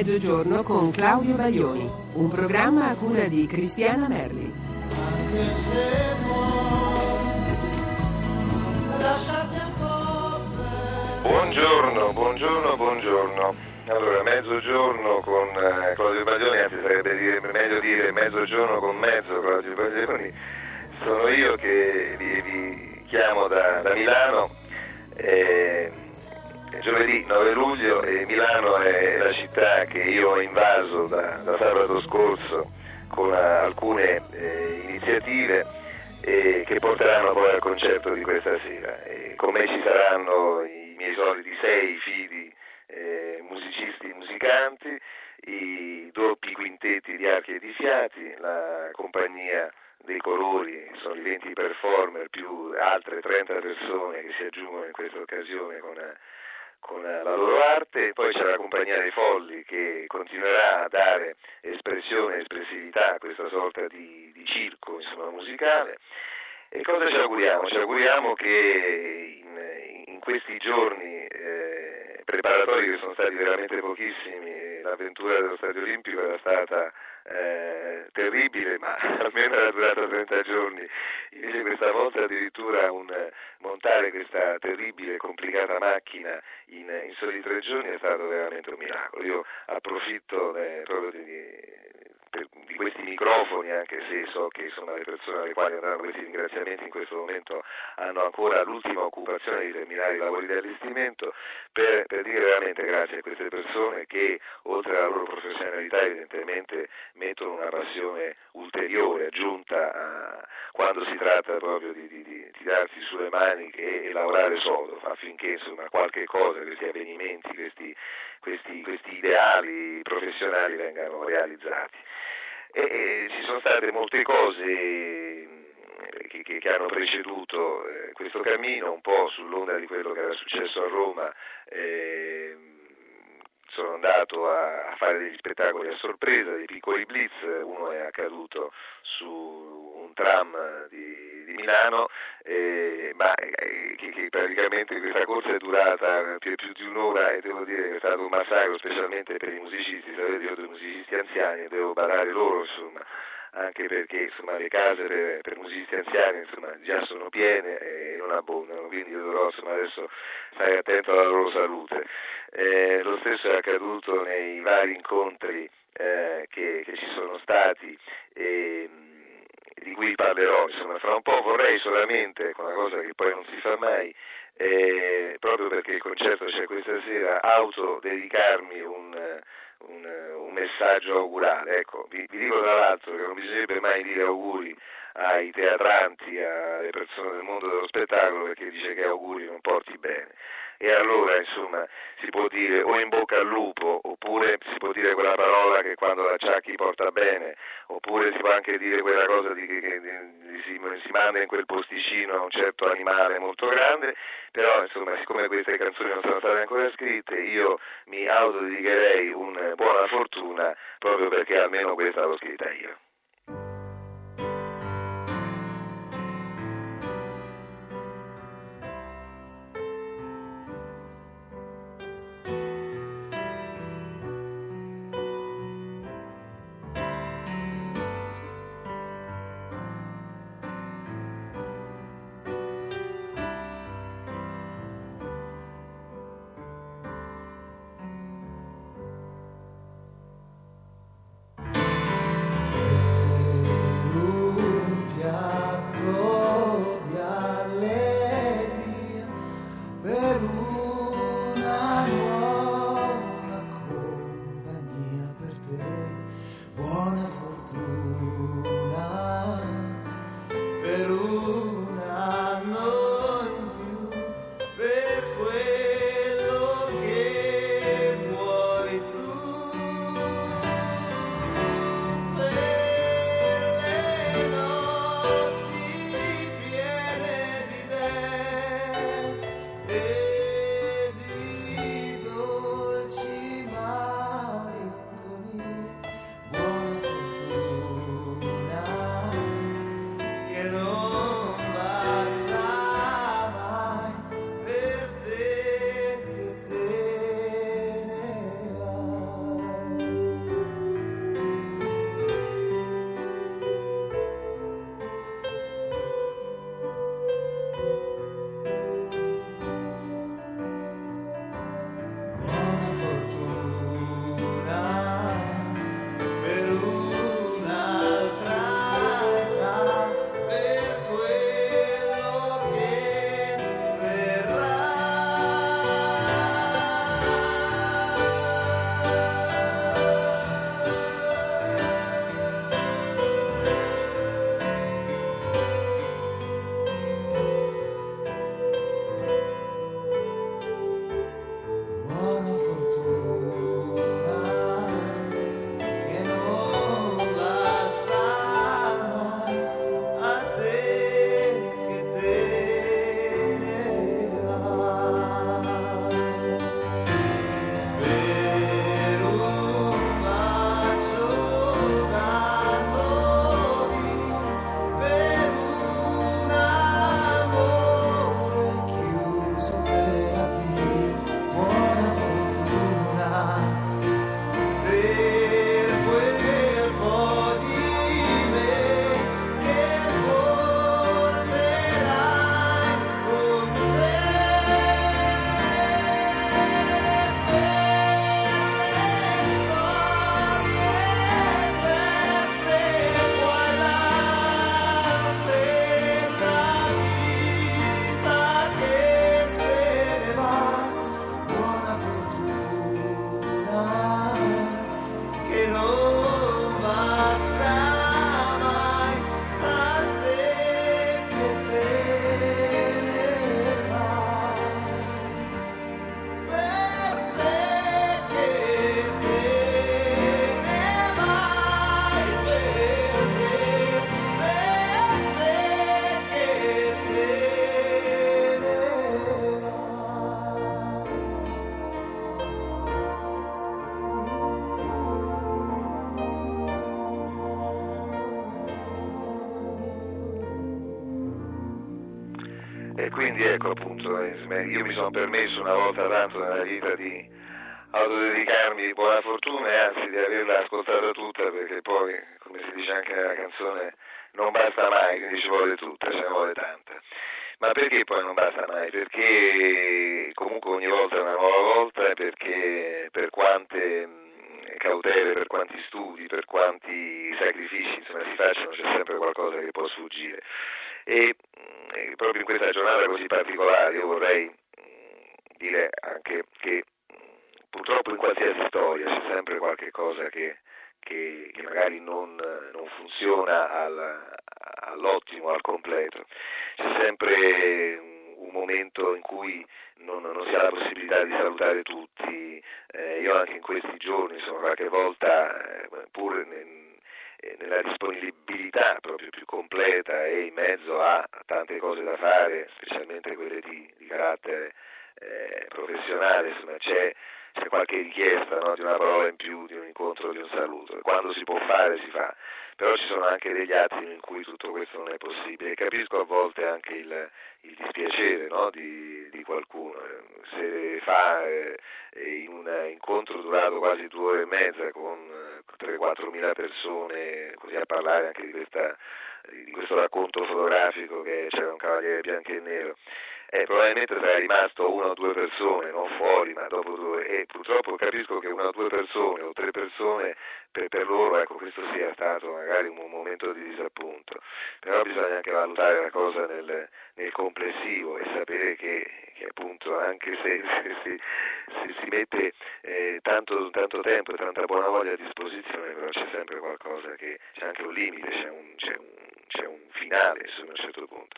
Mezzogiorno con Claudio Baglioni, un programma a cura di Cristiana Merli. Buongiorno, buongiorno, buongiorno. Allora, mezzogiorno con eh, Claudio Baglioni, anzi sarebbe dire, meglio dire mezzogiorno con mezzo Claudio Baglioni. Sono io che vi, vi chiamo da, da Milano. Eh, giovedì 9 luglio e Milano è la città che io ho invaso da, da sabato scorso con alcune eh, iniziative eh, che porteranno poi al concerto di questa sera. E con me ci saranno i miei soliti sei fidi eh, musicisti musicanti, i doppi quintetti di archi e di fiati, la compagnia dei colori, sono i 20 performer più altre 30 persone che si aggiungono in questa occasione con con la loro arte, poi c'è la Compagnia dei Folli che continuerà a dare espressione e espressività a questa sorta di, di circo insomma, musicale. E cosa ci auguriamo? Ci auguriamo che in, in questi giorni eh, preparatori che sono stati veramente pochissimi, l'avventura dello Stadio Olimpico era stata eh, terribile, ma almeno era durata 30 giorni. Invece questa volta addirittura un, montare questa terribile e complicata macchina in, in, soli tre giorni è stato veramente un miracolo. Io approfitto eh, proprio di questi microfoni, anche se so che insomma, le persone alle quali andranno questi ringraziamenti in questo momento hanno ancora l'ultima occupazione di terminare i lavori di allestimento, per, per dire veramente grazie a queste persone che oltre alla loro professionalità evidentemente mettono una passione ulteriore aggiunta a, quando si tratta proprio di, di, di tirarsi sulle maniche e, e lavorare sodo affinché insomma, qualche cosa, questi avvenimenti, questi, questi, questi ideali professionali vengano realizzati. E, ci sono state molte cose che, che, che, hanno preceduto eh, questo cammino, un po' sull'onda di quello che era successo a Roma. Eh, sono andato a, fare degli spettacoli a sorpresa, dei piccoli blitz, uno è accaduto su un tram di Milano, eh, ma eh, che, che, praticamente questa corsa è durata più, più, di un'ora e devo dire che è stato un massacro, specialmente per i musicisti, sapete io ho dei musicisti anziani, devo badare loro insomma anche perché insomma, le case per, per musicisti anziani insomma, già sono piene e non abbondano, quindi dovrò insomma, adesso stare attento alla loro salute. Eh, lo stesso è accaduto nei vari incontri eh, che, che, ci sono stati e di cui parlerò, insomma, fra un po' vorrei solamente, una cosa che poi non si fa mai, eh, proprio perché il concerto c'è questa sera, autodedicarmi un, un, un messaggio augurale. Ecco, vi, vi, dico tra l'altro che non bisognerebbe mai dire auguri ai teatranti, alle persone del mondo dello spettacolo, perché dice che auguri non porti bene e allora insomma si può dire o in bocca al lupo oppure si può dire quella parola che quando la ciacchi porta bene oppure si può anche dire quella cosa di, che, che di, si, si, manda in quel posticino a un certo animale molto grande però insomma siccome queste canzoni non sono state ancora scritte io mi autodedicherei una buona fortuna proprio perché almeno questa l'ho scritta io quindi ecco appunto, io mi sono permesso una volta tanto nella vita di autodedicarmi di buona fortuna e anzi di averla ascoltata tutta perché poi, come si dice anche nella canzone, non basta mai, quindi ci vuole tutta, ce ne vuole tanta. Ma perché poi non basta mai? Perché comunque ogni volta è una nuova volta perché per quante cautele, per quanti studi, per quanti sacrifici insomma, si facciano c'è sempre qualcosa che può sfuggire. E, e proprio in questa giornata così particolare io vorrei dire anche che purtroppo in qualsiasi storia c'è sempre qualche cosa che, che, che magari non, non funziona al, all'ottimo, al completo. C'è sempre un momento in cui non, non, si ha la possibilità di salutare tutti. Eh, io anche in questi giorni, insomma, qualche volta, eh, pur nel, eh, nella disponibilità proprio più completa e in mezzo a tante cose da fare, specialmente quelle di, di carattere eh, professionale, insomma, c'è c'è qualche richiesta no, di una parola in più, di un incontro, di un saluto. Quando si può fare si fa, però ci sono anche degli attimi in cui tutto questo non è possibile. Capisco a volte anche il, il dispiacere no, di, di, qualcuno. Se fa eh, in un incontro durato quasi due ore e mezza con 3-4 eh, mila persone, così a parlare anche di, questa, di questo racconto fotografico che c'era un cavaliere bianco e nero eh, probabilmente sarà rimasto una o due persone, non fuori, ma dopo due, e purtroppo capisco che una o due persone o tre persone per, per loro ecco, questo sia stato magari un momento di disappunto, però bisogna anche valutare la cosa nel, nel complessivo e sapere che, che appunto anche se, se, se, se si mette eh, tanto, tanto, tempo e tanta buona voglia a disposizione, però c'è sempre qualcosa che c'è anche un limite, c'è un, c'è un, c'è un finale a un certo punto.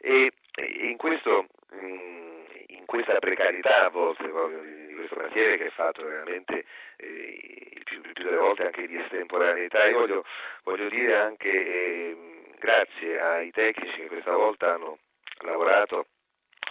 E, in, questo, mm, in questa precarietà a volte di questo mestiere che è fatto veramente eh, il, più, il, più, delle volte anche di estemporaneità, io voglio, voglio dire anche eh, grazie ai tecnici che questa volta hanno lavorato.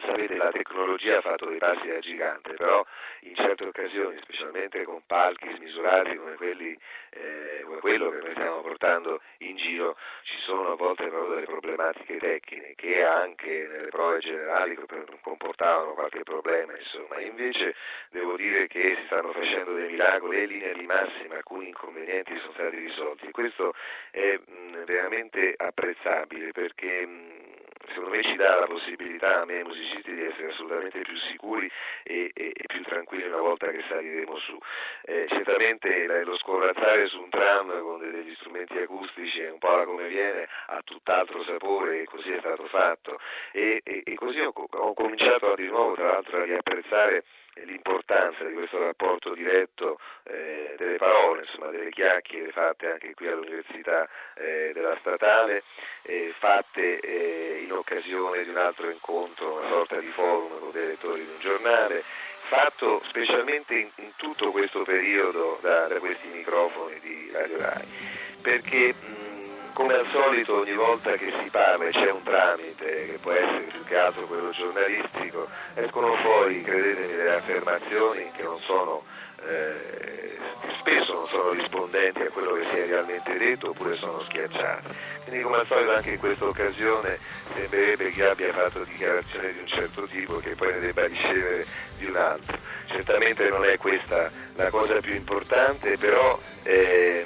Sapete, la tecnologia ha fatto dei passi da gigante, però in certe occasioni, specialmente con palchi smisurati come, quelli, eh, come quello che noi stiamo portando in giro, ci sono a volte proprio delle problematiche tecniche che anche nelle prove generali comportavano qualche problema, insomma. Invece devo dire che si stanno facendo dei miracoli e in linea di massima alcuni inconvenienti sono stati risolti. Questo è mh, veramente apprezzabile perché mh, secondo me ci dà la possibilità a me musicisti di essere assolutamente più sicuri e, e, e più tranquilli una volta che saliremo su. Eh, certamente lo scorazzare su un tram con degli strumenti acustici è un po' come viene, ha tutt'altro sapore e così è stato fatto e, e così ho, ho cominciato di nuovo tra l'altro a riapprezzare l'importanza di questo rapporto diretto eh, delle parole, insomma, delle chiacchiere fatte anche qui all'Università eh, della Statale, eh, fatte eh, in occasione di un altro incontro, una sorta di forum con dei lettori di un giornale, fatto specialmente in, in tutto questo periodo da, da, questi microfoni di Radio Rai, perché mh, come al solito ogni volta che si parla e c'è un tramite, che può essere più che altro quello giornalistico, escono fuori, credetemi, delle affermazioni che non sono, eh, spesso non sono rispondenti a quello che si è realmente detto oppure sono schiacciate. Quindi come al solito anche in questa occasione sembrerebbe che abbia fatto dichiarazioni di un certo tipo che poi ne debba ricevere di un altro. Certamente non è questa la cosa più importante, però... Eh,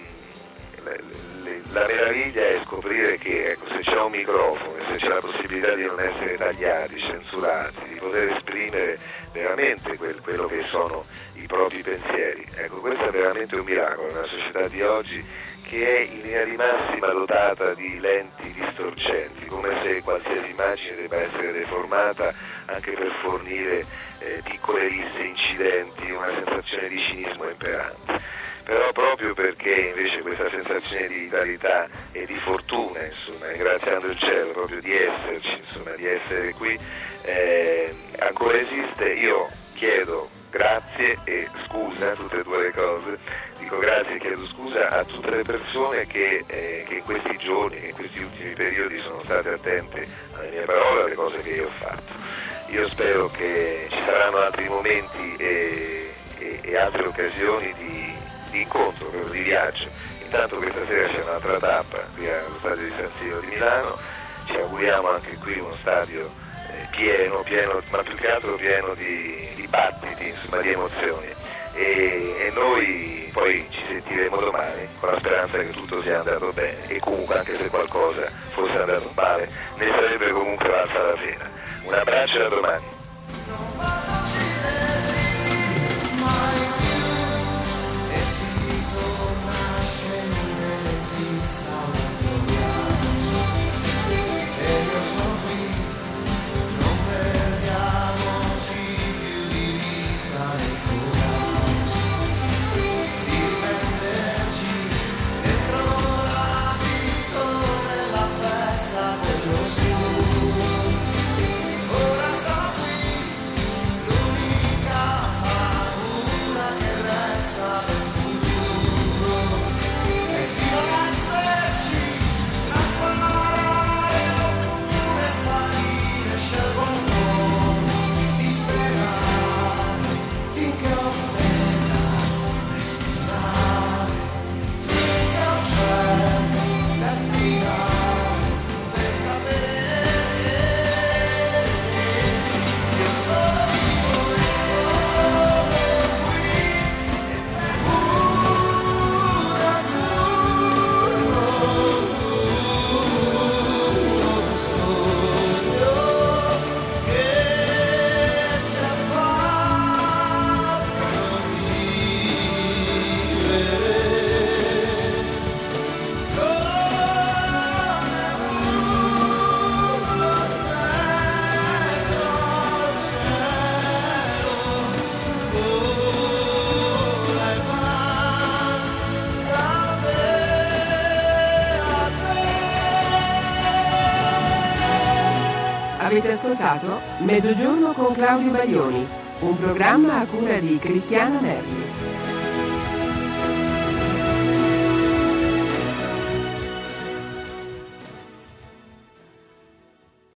la meraviglia è scoprire che ecco, se c'è un microfono, se c'è la possibilità di non essere tagliati, censurati, di poter esprimere veramente quel, quello che sono i propri pensieri, ecco, questo è veramente un miracolo nella società di oggi che è in linea di massima dotata di lenti distorcenti, come se qualsiasi immagine debba essere deformata anche per fornire eh, piccole risse, incidenti, una sensazione di cinismo imperante però proprio perché invece questa sensazione di vitalità e di fortuna, insomma, ringraziando il cielo proprio di esserci, insomma, di essere qui, eh, ancora esiste, io chiedo grazie e scusa, tutte e due le cose, dico grazie e chiedo scusa a tutte le persone che, eh, che in questi giorni, in questi ultimi periodi sono state attente alle mie parole, alle cose che io ho fatto. Io spero che ci saranno altri momenti e, e, e altre occasioni di di incontro, di viaggio. Intanto questa sera c'è un'altra tappa qui allo stadio di San Siro di Milano, ci auguriamo anche qui uno stadio eh, pieno, pieno, ma più che altro pieno di, di battiti, insomma, di emozioni. E, e, noi poi ci sentiremo domani con la speranza che tutto sia andato bene e comunque anche se qualcosa fosse andato male ne sarebbe comunque valsa la pena. Un abbraccio e a domani. Avete ascoltato Mezzogiorno con Claudio Baglioni, un programma a cura di Cristiana Merli.